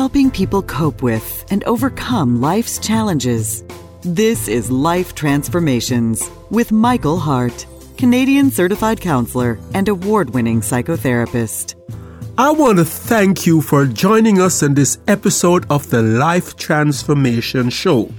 helping people cope with and overcome life's challenges. This is Life Transformations with Michael Hart, Canadian certified counselor and award winning psychotherapist. I want to thank you for joining us in this episode of the Life Transformation Show.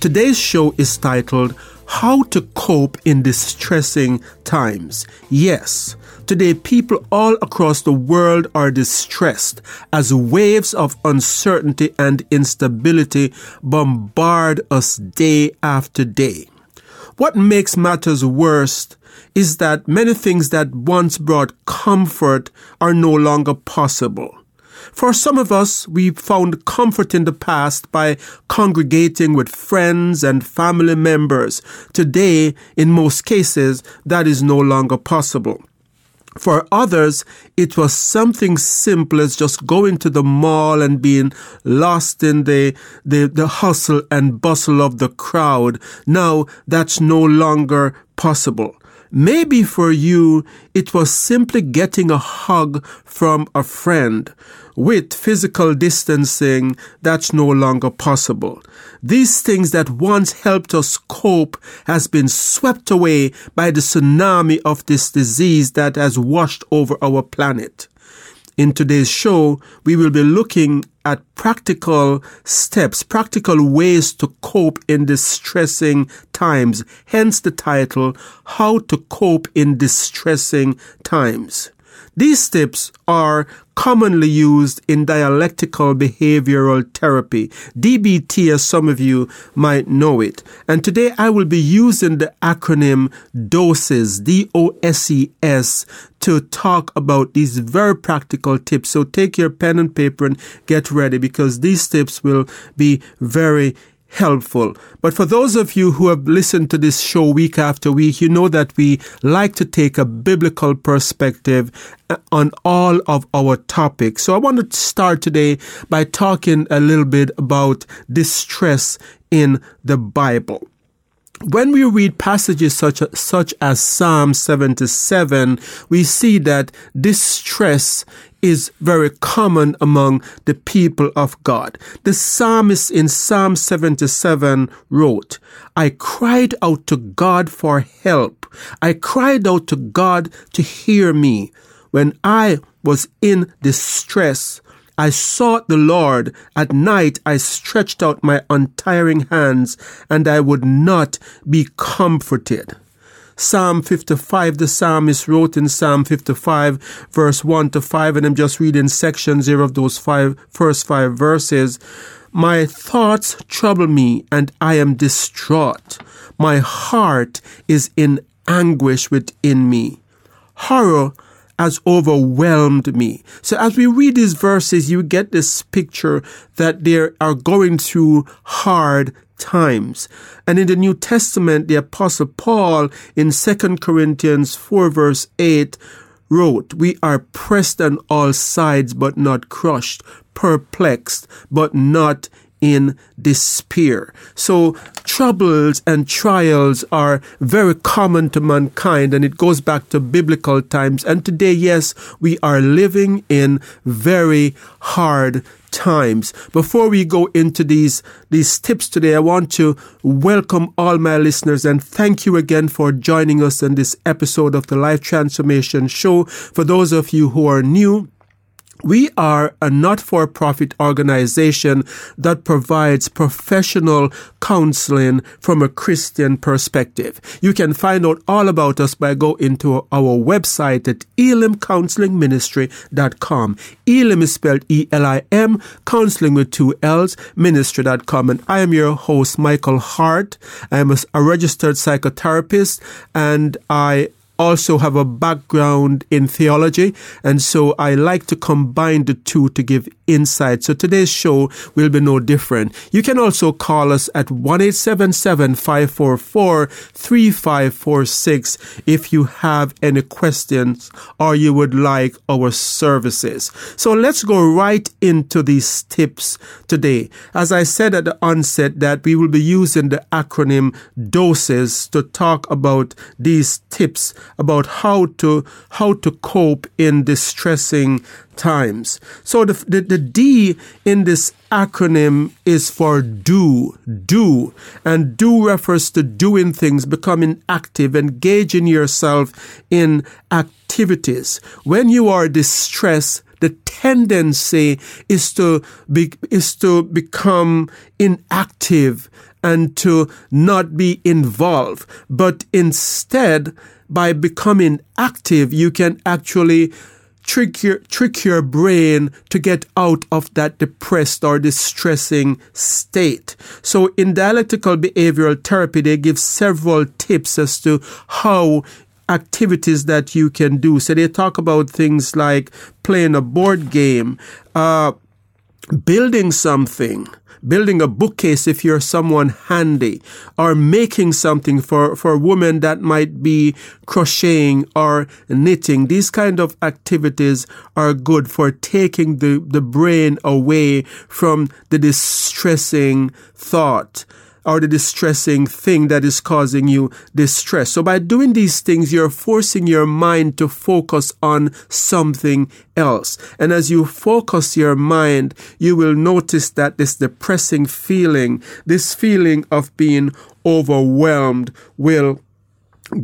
Today's show is titled How to Cope in Distressing Times. Yes, today people all across the world are distressed as waves of uncertainty and instability bombard us day after day. What makes matters worse is that many things that once brought comfort are no longer possible. For some of us, we found comfort in the past by congregating with friends and family members. Today, in most cases, that is no longer possible. For others, it was something simple as just going to the mall and being lost in the, the, the hustle and bustle of the crowd. Now that's no longer possible. Maybe for you, it was simply getting a hug from a friend. With physical distancing, that's no longer possible. These things that once helped us cope has been swept away by the tsunami of this disease that has washed over our planet. In today's show, we will be looking at practical steps, practical ways to cope in distressing times. Hence the title, How to Cope in Distressing Times. These tips are commonly used in dialectical behavioral therapy, DBT as some of you might know it. And today I will be using the acronym DOSES, D-O-S-E-S, to talk about these very practical tips. So take your pen and paper and get ready because these tips will be very helpful. But for those of you who have listened to this show week after week, you know that we like to take a biblical perspective uh, on all of our topics. So I want to start today by talking a little bit about distress in the Bible when we read passages such, such as Psalm 77, we see that distress is very common among the people of God. The psalmist in Psalm 77 wrote, I cried out to God for help. I cried out to God to hear me. When I was in distress, I sought the Lord. At night I stretched out my untiring hands, and I would not be comforted. Psalm 55, the psalmist wrote in Psalm 55, verse 1 to 5, and I'm just reading sections here of those five, first five verses. My thoughts trouble me, and I am distraught. My heart is in anguish within me. Horror has overwhelmed me. So as we read these verses, you get this picture that they are going through hard times. And in the New Testament, the apostle Paul in 2 Corinthians 4 verse 8 wrote, We are pressed on all sides, but not crushed, perplexed, but not in despair. So troubles and trials are very common to mankind and it goes back to biblical times. And today, yes, we are living in very hard times. Before we go into these, these tips today, I want to welcome all my listeners and thank you again for joining us in this episode of the Life Transformation Show. For those of you who are new, we are a not-for-profit organization that provides professional counseling from a Christian perspective. You can find out all about us by going to our website at elimcounselingministry.com. Elim is spelled E-L-I-M, counseling with two L's, ministry.com. And I am your host, Michael Hart. I am a, a registered psychotherapist and I also have a background in theology, and so I like to combine the two to give insight. So today's show will be no different. You can also call us at 1 544 3546 if you have any questions or you would like our services. So let's go right into these tips today. As I said at the onset that we will be using the acronym DOSES to talk about these tips about how to how to cope in distressing times. So the, the, the D in this acronym is for do, do. And do refers to doing things, becoming active, engaging yourself in activities. When you are distressed, the tendency is to be, is to become inactive and to not be involved. But instead, by becoming active, you can actually trick your, trick your brain to get out of that depressed or distressing state. So in dialectical behavioral therapy, they give several tips as to how activities that you can do. So they talk about things like playing a board game, uh, building something, building a bookcase if you're someone handy, or making something for, for woman that might be crocheting or knitting. These kind of activities are good for taking the, the brain away from the distressing thought or the distressing thing that is causing you distress. So by doing these things, you're forcing your mind to focus on something else. And as you focus your mind, you will notice that this depressing feeling, this feeling of being overwhelmed will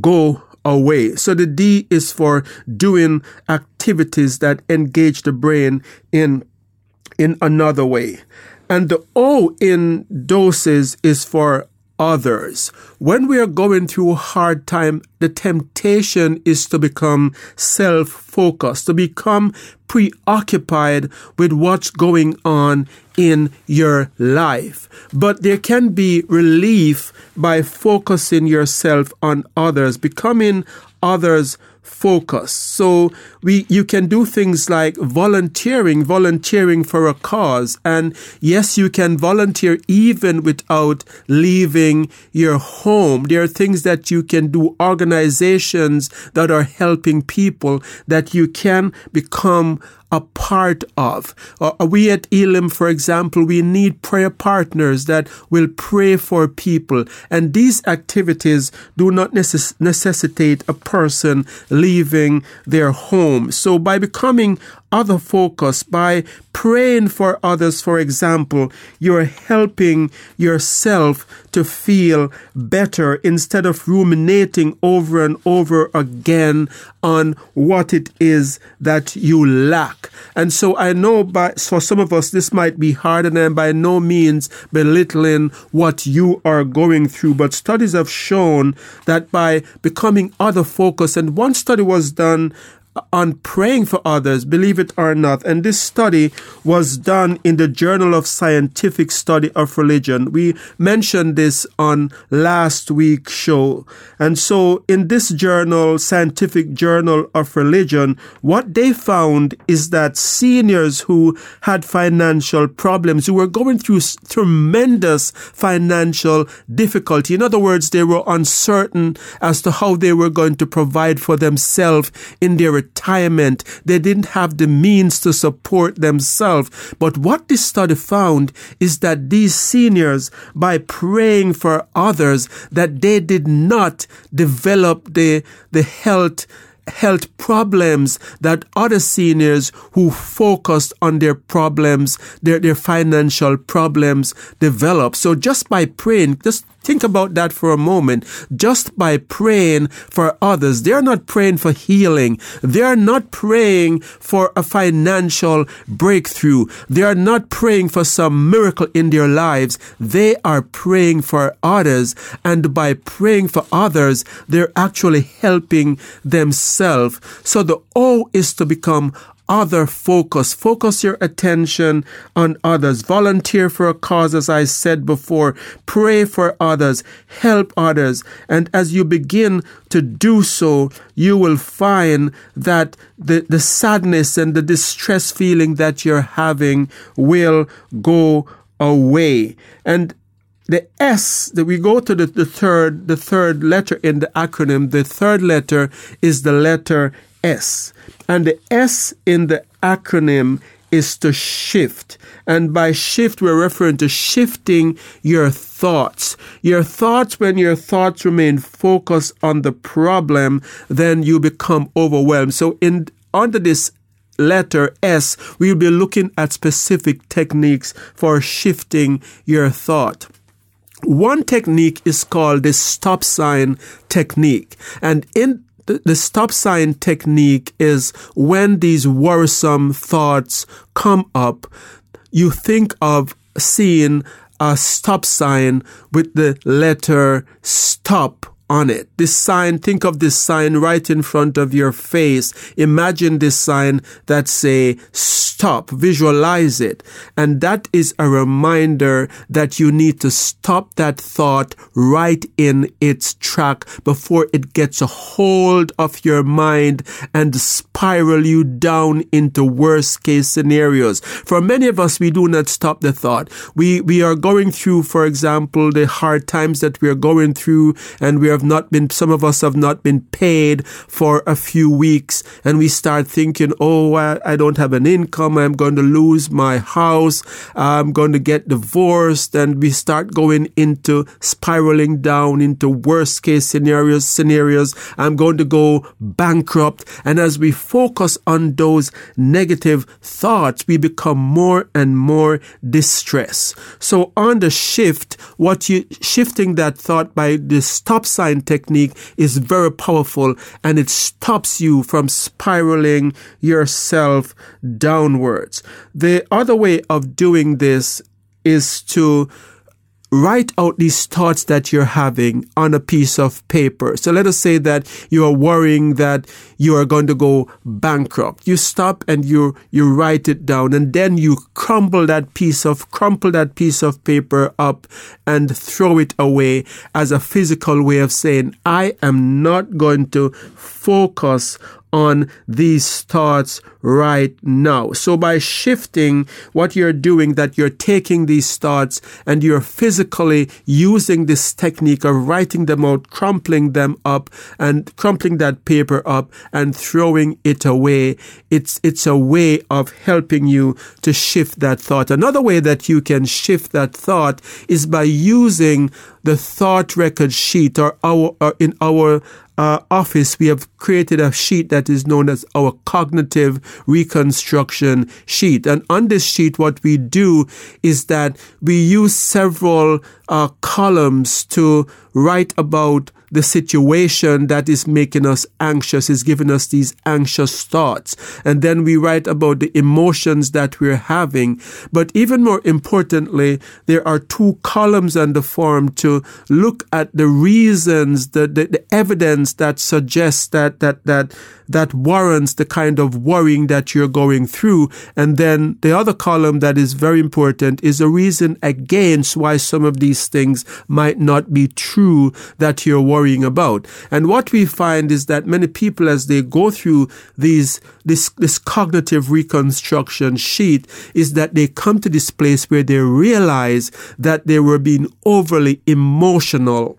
go away. So the D is for doing activities that engage the brain in in another way. And the O in doses is for others. When we are going through a hard time, the temptation is to become self-focused, to become preoccupied with what's going on in your life. But there can be relief by focusing yourself on others, becoming others focus. So we you can do things like volunteering, volunteering for a cause. And yes, you can volunteer even without leaving your home. There are things that you can do, organizations that are helping people that you can become a part of. Uh, we at Elim, for example, we need prayer partners that will pray for people. And these activities do not necess- necessitate a person leaving their home. So by becoming other focus by praying for others, for example, you're helping yourself to feel better instead of ruminating over and over again on what it is that you lack. And so I know by, for some of us, this might be hard and I'm by no means belittling what you are going through, but studies have shown that by becoming other focused, and one study was done on praying for others, believe it or not. And this study was done in the Journal of Scientific Study of Religion. We mentioned this on last week's show. And so in this journal, Scientific Journal of Religion, what they found is that seniors who had financial problems, who were going through tremendous financial difficulty, in other words, they were uncertain as to how they were going to provide for themselves in their retirement. They didn't have the means to support themselves. But what this study found is that these seniors, by praying for others, that they did not develop the, the health health problems that other seniors who focused on their problems, their, their financial problems develop. So just by praying, just Think about that for a moment. Just by praying for others, they're not praying for healing. They're not praying for a financial breakthrough. They are not praying for some miracle in their lives. They are praying for others. And by praying for others, they're actually helping themselves. So the O is to become other focus. Focus your attention on others. Volunteer for a cause, as I said before. Pray for others. Help others. And as you begin to do so, you will find that the, the sadness and the distress feeling that you're having will go away. And the S that we go to the, the third the third letter in the acronym, the third letter is the letter S. And the S in the acronym is to shift. And by shift, we're referring to shifting your thoughts. Your thoughts, when your thoughts remain focused on the problem, then you become overwhelmed. So in, under this letter S, we'll be looking at specific techniques for shifting your thought. One technique is called the stop sign technique. And in the, stop sign technique is when these worrisome thoughts come up, you think of seeing a stop sign with the letter stop on it. This sign, think of this sign right in front of your face. Imagine this sign that say stop, visualize it. And that is a reminder that you need to stop that thought right in its track before it gets a hold of your mind and spiral you down into worst case scenarios. For many of us, we do not stop the thought. We, we are going through, for example, the hard times that we are going through and we have not been, some of us have not been paid for a few weeks and we start thinking, oh, I, don't have an income. I'm going to lose my house. I'm going to get divorced. And we start going into spiraling down into worst case scenarios, scenarios. I'm going to go bankrupt. And as we focus on those negative thoughts, we become more and more distressed. So on the shift, what you shifting that thought by the stop sign technique is very powerful and it stops you from spiraling yourself downwards. The other way of doing this is to write out these thoughts that you're having on a piece of paper. So let us say that you are worrying that you are going to go bankrupt. You stop and you, you write it down and then you crumble that piece of, crumple that piece of paper up and throw it away as a physical way of saying, I am not going to focus on these thoughts right now. So by shifting what you're doing, that you're taking these thoughts and you're physically using this technique of writing them out, crumpling them up and crumpling that paper up and throwing it away. It's, it's a way of helping you to shift that thought. Another way that you can shift that thought is by using the thought record sheet or our, or in our uh, office, we have created a sheet that is known as our cognitive reconstruction sheet. And on this sheet, what we do is that we use several uh, columns to write about the situation that is making us anxious, is giving us these anxious thoughts. And then we write about the emotions that we're having. But even more importantly, there are two columns on the form to look at the reasons, the, the, the evidence that suggests that, that, that, that warrants the kind of worrying that you're going through. And then the other column that is very important is a reason against why some of these things might not be true that you're worrying about. And what we find is that many people, as they go through these, this, this cognitive reconstruction sheet, is that they come to this place where they realize that they were being overly emotional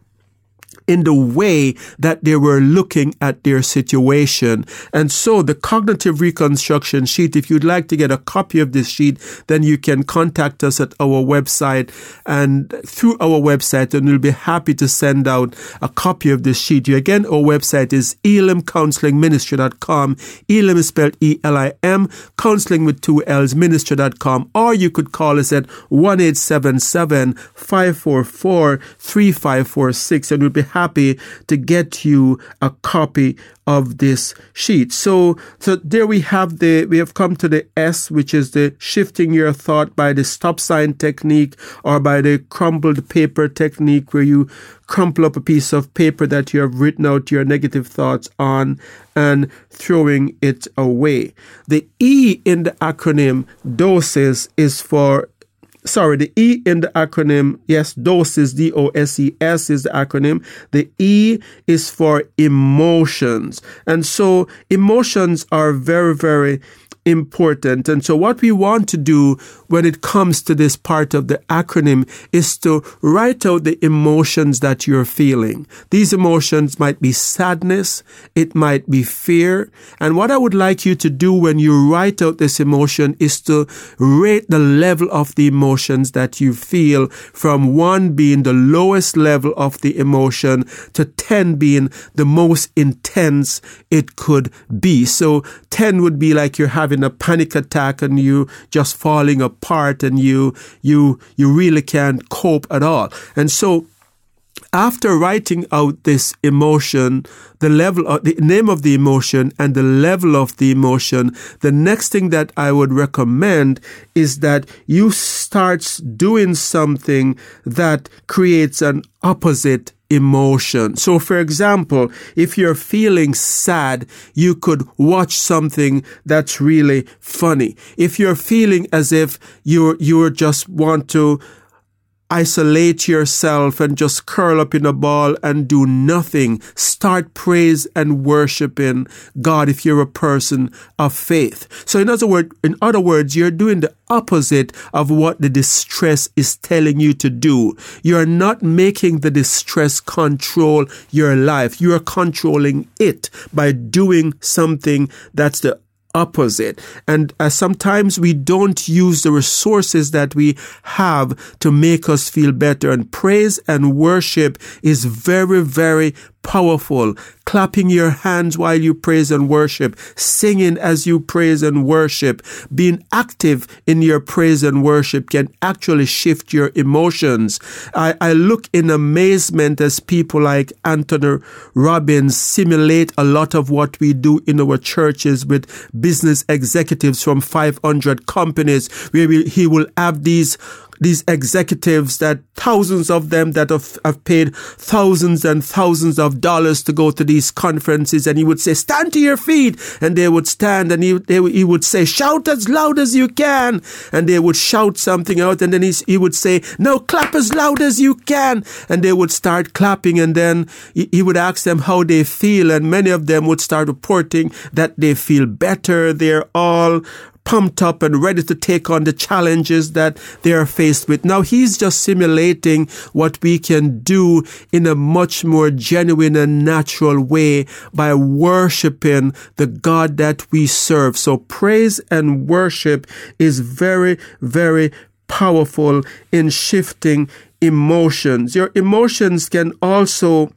in the way that they were looking at their situation. And so the cognitive reconstruction sheet, if you'd like to get a copy of this sheet, then you can contact us at our website and through our website and we'll be happy to send out a copy of this sheet. Again, our website is elimcounselingministry.com. Elim is spelled E-L-I-M, counseling with two L's, ministry.com. Or you could call us at 1-877-544-3546 and we'll be happy happy to get you a copy of this sheet. So, so there we have the, we have come to the S, which is the shifting your thought by the stop sign technique or by the crumpled paper technique where you crumple up a piece of paper that you have written out your negative thoughts on and throwing it away. The E in the acronym DOSES is for sorry, the E in the acronym, yes, DOSES, D O S E S is the acronym. The E is for emotions. And so emotions are very, very important. And so what we want to do when it comes to this part of the acronym is to write out the emotions that you're feeling. These emotions might be sadness, it might be fear. And what I would like you to do when you write out this emotion is to rate the level of the emotions that you feel from one being the lowest level of the emotion to 10 being the most intense it could be. So 10 would be like you're having a panic attack and you just falling apart and you, you, you really can't cope at all. And so after writing out this emotion, the level of the name of the emotion and the level of the emotion, the next thing that I would recommend is that you start doing something that creates an opposite emotion. So, for example, if you're feeling sad, you could watch something that's really funny. If you're feeling as if you you just want to isolate yourself and just curl up in a ball and do nothing. Start praise and worshiping God if you're a person of faith. So in other words, in other words, you're doing the opposite of what the distress is telling you to do. You're not making the distress control your life. You are controlling it by doing something that's the opposite. And uh, sometimes we don't use the resources that we have to make us feel better. And praise and worship is very, very powerful. Clapping your hands while you praise and worship, singing as you praise and worship, being active in your praise and worship can actually shift your emotions. I, I look in amazement as people like Anthony Robbins simulate a lot of what we do in our churches with business executives from 500 companies where we, he will have these these executives that thousands of them that have, have paid thousands and thousands of dollars to go to these conferences. And he would say stand to your feet. And they would stand and he, they, he would say shout as loud as you can. And they would shout something out. And then he, he would say now clap as loud as you can. And they would start clapping. And then he, he would ask them how they feel. And many of them would start reporting that they feel better. They're all pumped up and ready to take on the challenges that they are faced with. Now he's just simulating what we can do in a much more genuine and natural way by worshiping the God that we serve. So praise and worship is very, very powerful in shifting emotions. Your emotions can also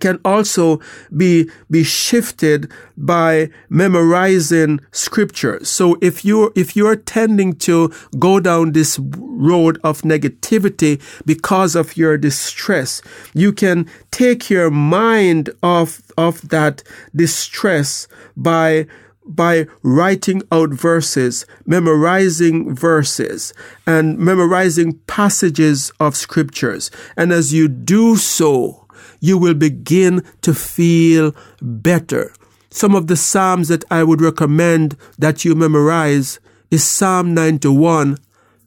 can also be be shifted by memorizing scriptures. So if you're, if you're tending to go down this road of negativity because of your distress, you can take your mind off of that distress by by writing out verses, memorizing verses, and memorizing passages of scriptures. And as you do so, you will begin to feel better. Some of the Psalms that I would recommend that you memorize is Psalm 91.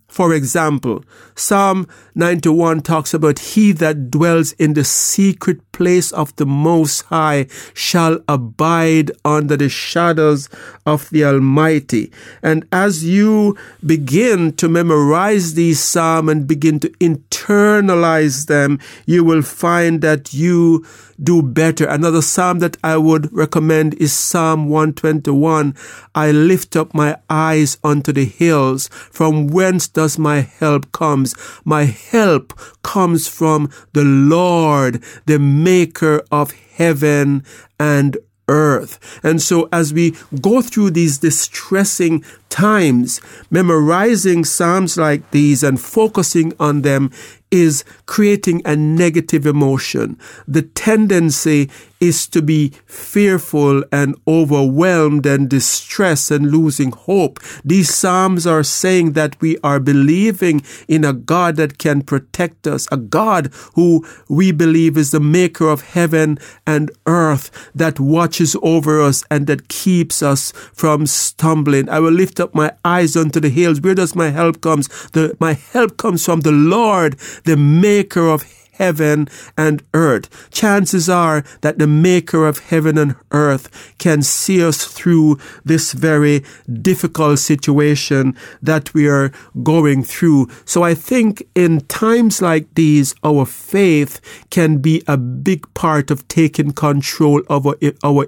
For example, Psalm 91 talks about he that dwells in the secret place of the Most High shall abide under the shadows of the Almighty. And as you begin to memorize these Psalms and begin to internalize them, you will find that you do better. Another Psalm that I would recommend is Psalm 121. I lift up my eyes unto the hills. From whence does my help comes? My help comes from the Lord, the maker of heaven and earth. And so as we go through these distressing times, memorizing Psalms like these and focusing on them is creating a negative emotion. The tendency is to be fearful and overwhelmed and distressed and losing hope. These Psalms are saying that we are believing in a God that can protect us, a God who we believe is the maker of heaven and earth that watches over us and that keeps us from stumbling. I will lift up my eyes unto the hills. Where does my help comes? The, my help comes from the Lord, the maker of heaven and earth. Chances are that the maker of heaven and earth can see us through this very difficult situation that we are going through. So I think in times like these, our faith can be a big part of taking control of our, our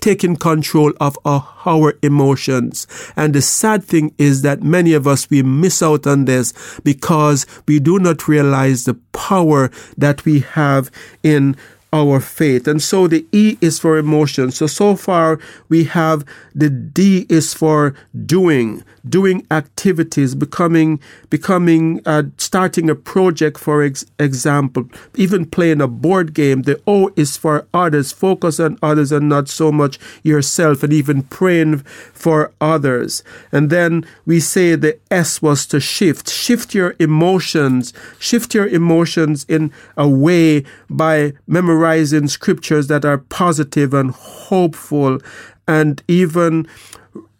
taking control of our, our emotions. And the sad thing is that many of us, we miss out on this because we do not realize the power that we have in our faith. And so the E is for emotion. So, so far we have the D is for doing, doing activities, becoming, becoming, uh, starting a project, for ex- example, even playing a board game. The O is for others, focus on others and not so much yourself, and even praying for others. And then we say the S was to shift, shift your emotions, shift your emotions in a way by memorizing scriptures that are positive and hopeful and even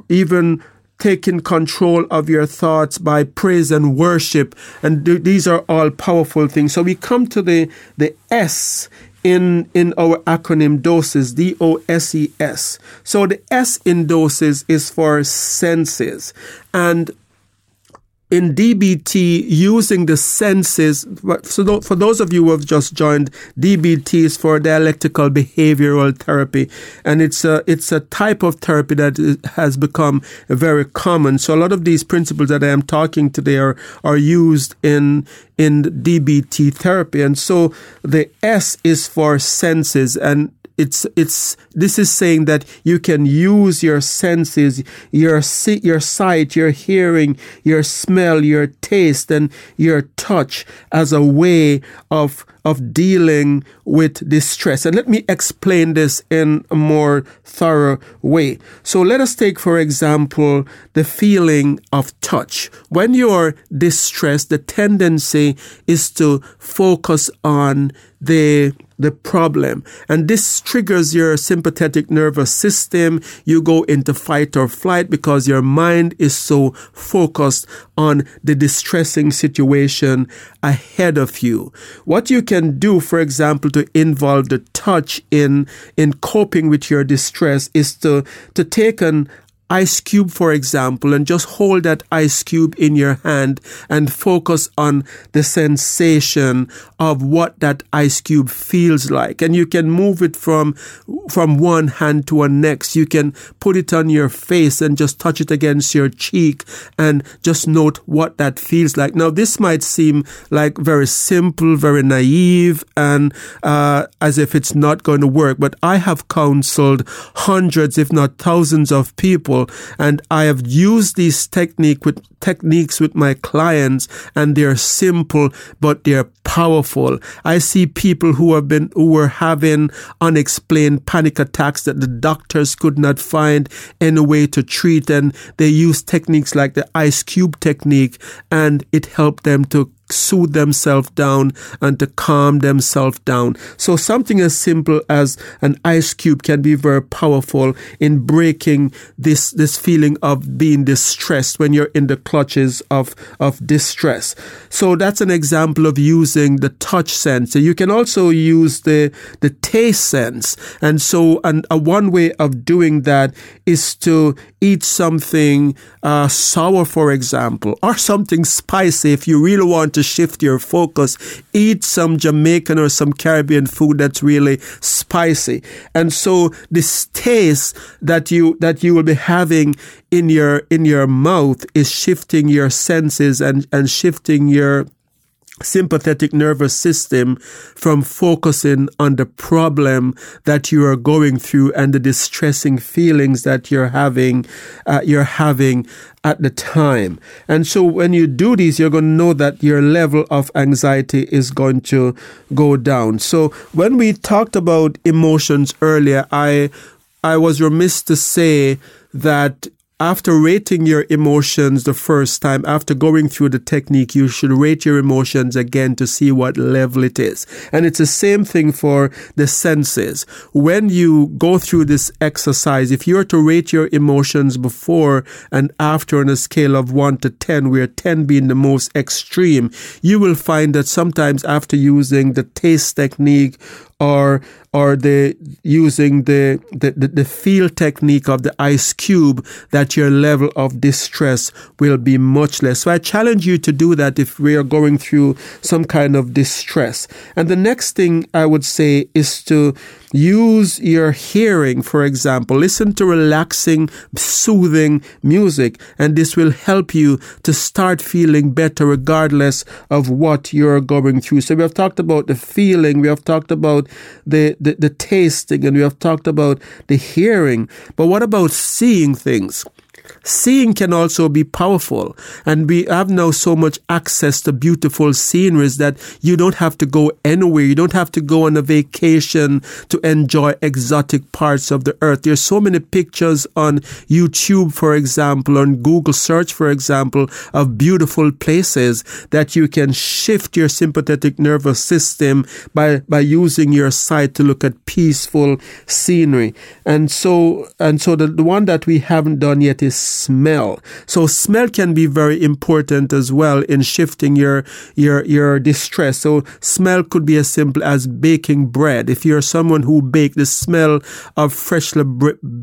even taking control of your thoughts by praise and worship. And th- these are all powerful things. So we come to the the s in in our acronym doses d o s e s. So the s in doses is for senses. And in DBT using the senses. So, for those of you who have just joined, DBT is for dialectical behavioral therapy, and it's a it's a type of therapy that has become very common. So, a lot of these principles that I am talking today are are used in in DBT therapy, and so the S is for senses, and it's it's this is saying that you can use your senses your your sight your hearing your smell your taste and your touch as a way of of dealing with distress. And let me explain this in a more thorough way. So let us take for example the feeling of touch. When you're distressed the tendency is to focus on the the problem. And this triggers your sympathetic nervous system. You go into fight or flight because your mind is so focused on the distressing situation ahead of you. What you can do, for example, to involve the touch in, in coping with your distress is to, to take an ice cube, for example, and just hold that ice cube in your hand and focus on the sensation of what that ice cube feels like. And you can move it from, from one hand to a next. You can put it on your face and just touch it against your cheek and just note what that feels like. Now, this might seem like very simple, very naive, and uh, as if it's not going to work, but I have counseled hundreds, if not thousands of people people. And I have used these technique with techniques with my clients and they're simple, but they're powerful. I see people who have been, who were having unexplained panic attacks that the doctors could not find any way to treat. And they use techniques like the ice cube technique and it helped them to soothe themselves down and to calm themselves down. So something as simple as an ice cube can be very powerful in breaking this, this feeling of being distressed when you're in the clutches of, of distress. So that's an example of using the touch sense. You can also use the, the taste sense. And so, and a one way of doing that is to eat something uh, sour, for example, or something spicy if you really want to shift your focus. Eat some Jamaican or some Caribbean food that's really spicy. And so this taste that you that you will be having in your in your mouth is shifting your senses and, and shifting your sympathetic nervous system from focusing on the problem that you are going through and the distressing feelings that you're having uh, you're having at the time. And so when you do this you're going to know that your level of anxiety is going to go down. So when we talked about emotions earlier i i was remiss to say that after rating your emotions the first time, after going through the technique, you should rate your emotions again to see what level it is. And it's the same thing for the senses. When you go through this exercise, if you're to rate your emotions before and after on a scale of 1 to 10, where 10 being the most extreme, you will find that sometimes after using the taste technique or or the using the, the, the, the feel technique of the ice cube that your level of distress will be much less. So I challenge you to do that if we are going through some kind of distress. And the next thing I would say is to use your hearing, for example. Listen to relaxing, soothing music, and this will help you to start feeling better regardless of what you're going through. So we have talked about the feeling, we have talked about the, the, the tasting, and we have talked about the hearing. But what about seeing things? Seeing can also be powerful, and we have now so much access to beautiful sceneries that you don't have to go anywhere. You don't have to go on a vacation to enjoy exotic parts of the earth. There's so many pictures on YouTube, for example, on Google search, for example, of beautiful places that you can shift your sympathetic nervous system by, by using your sight to look at peaceful scenery. And so, and so the, the one that we haven't done yet is smell. So smell can be very important as well in shifting your your your distress. So smell could be as simple as baking bread. If you're someone who bake, the smell of freshly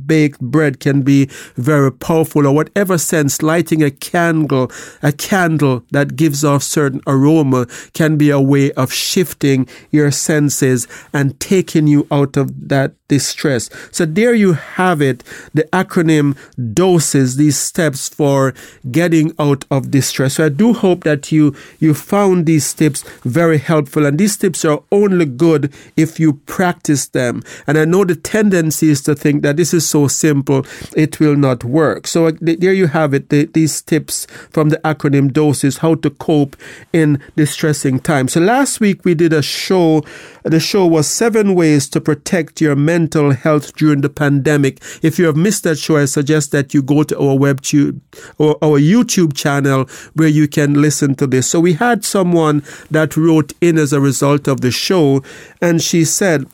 baked bread can be very powerful. Or whatever sense, lighting a candle, a candle that gives off certain aroma can be a way of shifting your senses and taking you out of that distress. So there you have it. The acronym doses these steps for getting out of distress. So I do hope that you you found these tips very helpful and these tips are only good if you practice them. And I know the tendency is to think that this is so simple it will not work. So uh, there you have it. The, these tips from the acronym doses how to cope in distressing times. So last week we did a show. The show was seven ways to protect your mental health during the pandemic. If you have missed that show, I suggest that you go to our web tube or our YouTube channel where you can listen to this. So we had someone that wrote in as a result of the show and she said,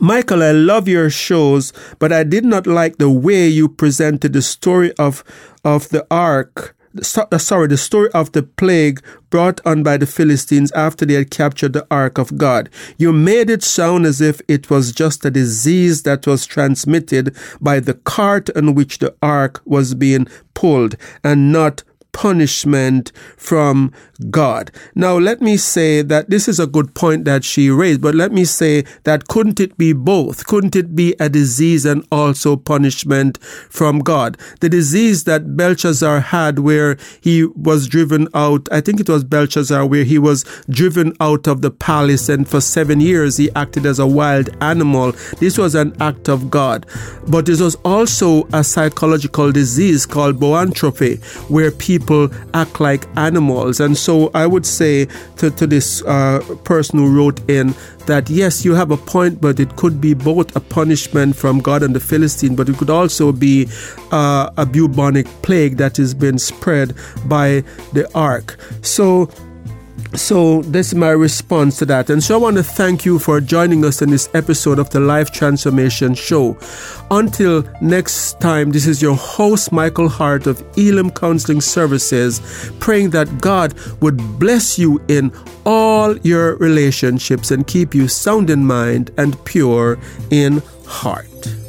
Michael, I love your shows, but I did not like the way you presented the story of of the ark Uh, sorry, the story of the plague brought on by the Philistines after they had captured the ark of God. You made it sound as if it was just a disease that was transmitted by the cart on which the ark was being pulled and not punishment from God. Now, let me say that this is a good point that she raised, but let me say that couldn't it be both? Couldn't it be a disease and also punishment from God? The disease that Belshazzar had where he was driven out, I think it was Belshazzar, where he was driven out of the palace and for seven years he acted as a wild animal. This was an act of God. But this was also a psychological disease called boanthropy, where people act like animals. And so so I would say to, to this uh, person who wrote in that yes, you have a point, but it could be both a punishment from God and the Philistine, but it could also be uh, a bubonic plague that has been spread by the ark. So so, this is my response to that. And so, I want to thank you for joining us in this episode of the Life Transformation Show. Until next time, this is your host, Michael Hart of Elim Counseling Services, praying that God would bless you in all your relationships and keep you sound in mind and pure in heart.